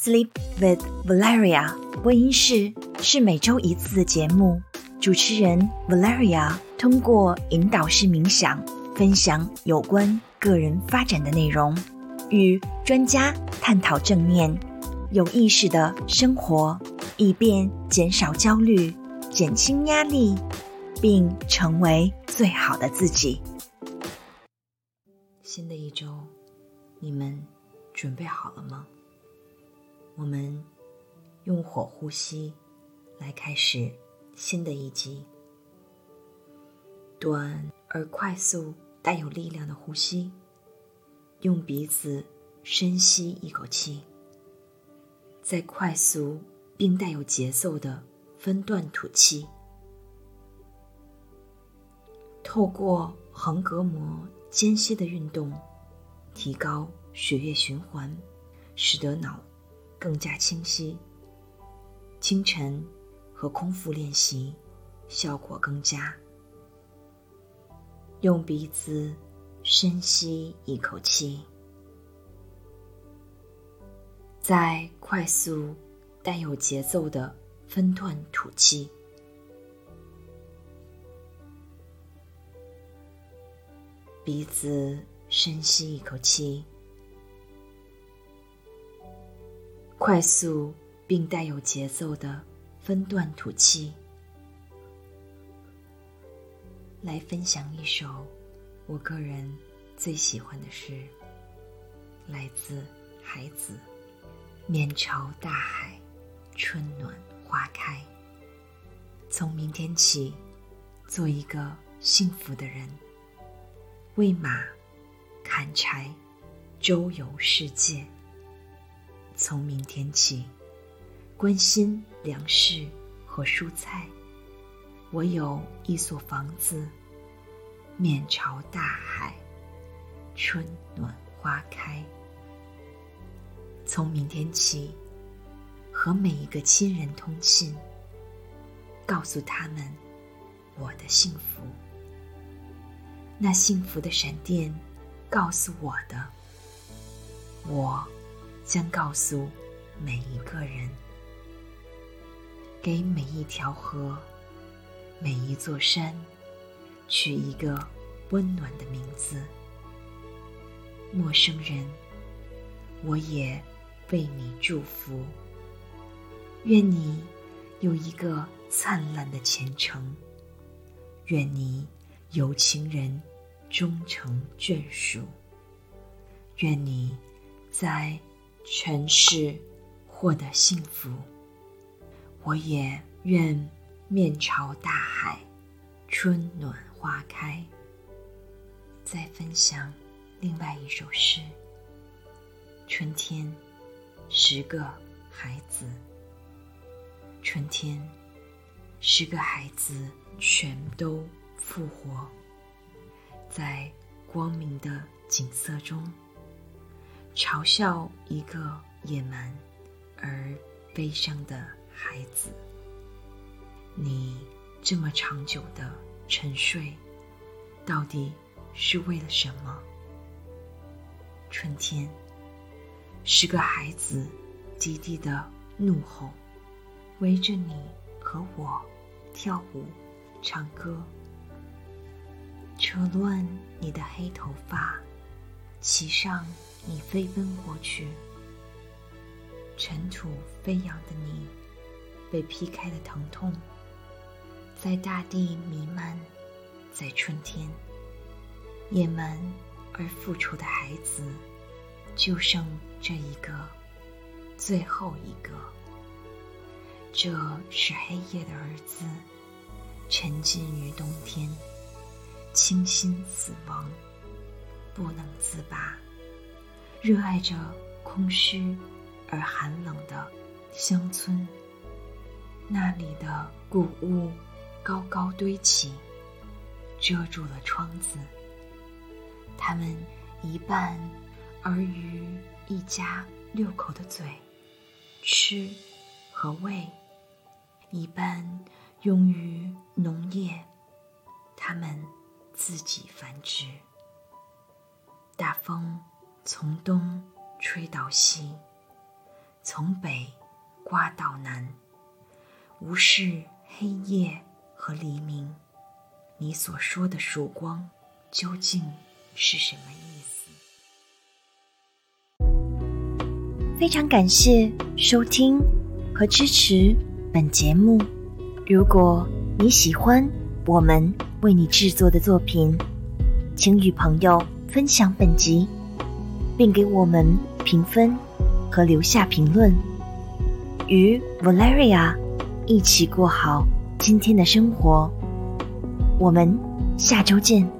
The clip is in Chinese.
Sleep with Valeria 播音室是每周一次的节目，主持人 Valeria 通过引导式冥想，分享有关个人发展的内容，与专家探讨正念、有意识的生活，以便减少焦虑、减轻压力，并成为最好的自己。新的一周，你们准备好了吗？我们用火呼吸来开始新的一集。短而快速、带有力量的呼吸，用鼻子深吸一口气，再快速并带有节奏的分段吐气。透过横膈膜间歇的运动，提高血液循环，使得脑。更加清晰。清晨和空腹练习效果更佳。用鼻子深吸一口气，再快速、带有节奏的分段吐气。鼻子深吸一口气。快速并带有节奏的分段吐气，来分享一首我个人最喜欢的诗，来自海子。面朝大海，春暖花开。从明天起，做一个幸福的人，喂马，砍柴，周游世界。从明天起，关心粮食和蔬菜。我有一所房子，面朝大海，春暖花开。从明天起，和每一个亲人通信，告诉他们我的幸福。那幸福的闪电告诉我的，我。将告诉每一个人，给每一条河、每一座山取一个温暖的名字。陌生人，我也为你祝福。愿你有一个灿烂的前程。愿你有情人终成眷属。愿你在。全是获得幸福，我也愿面朝大海，春暖花开。再分享另外一首诗：春天，十个孩子。春天，十个孩子全都复活，在光明的景色中。嘲笑一个野蛮而悲伤的孩子。你这么长久的沉睡，到底是为了什么？春天，十个孩子低低的怒吼，围着你和我跳舞、唱歌，扯乱你的黑头发。骑上你飞奔过去，尘土飞扬的你，被劈开的疼痛，在大地弥漫，在春天，野蛮而复仇的孩子，就剩这一个，最后一个。这是黑夜的儿子，沉浸于冬天，倾心死亡。不能自拔，热爱着空虚而寒冷的乡村。那里的谷物高高堆起，遮住了窗子。他们一半而于一家六口的嘴吃和喂，一半用于农业，他们自己繁殖。大风从东吹到西，从北刮到南，无视黑夜和黎明。你所说的曙光，究竟是什么意思？非常感谢收听和支持本节目。如果你喜欢我们为你制作的作品，请与朋友分享本集，并给我们评分和留下评论，与 Valeria 一起过好今天的生活。我们下周见。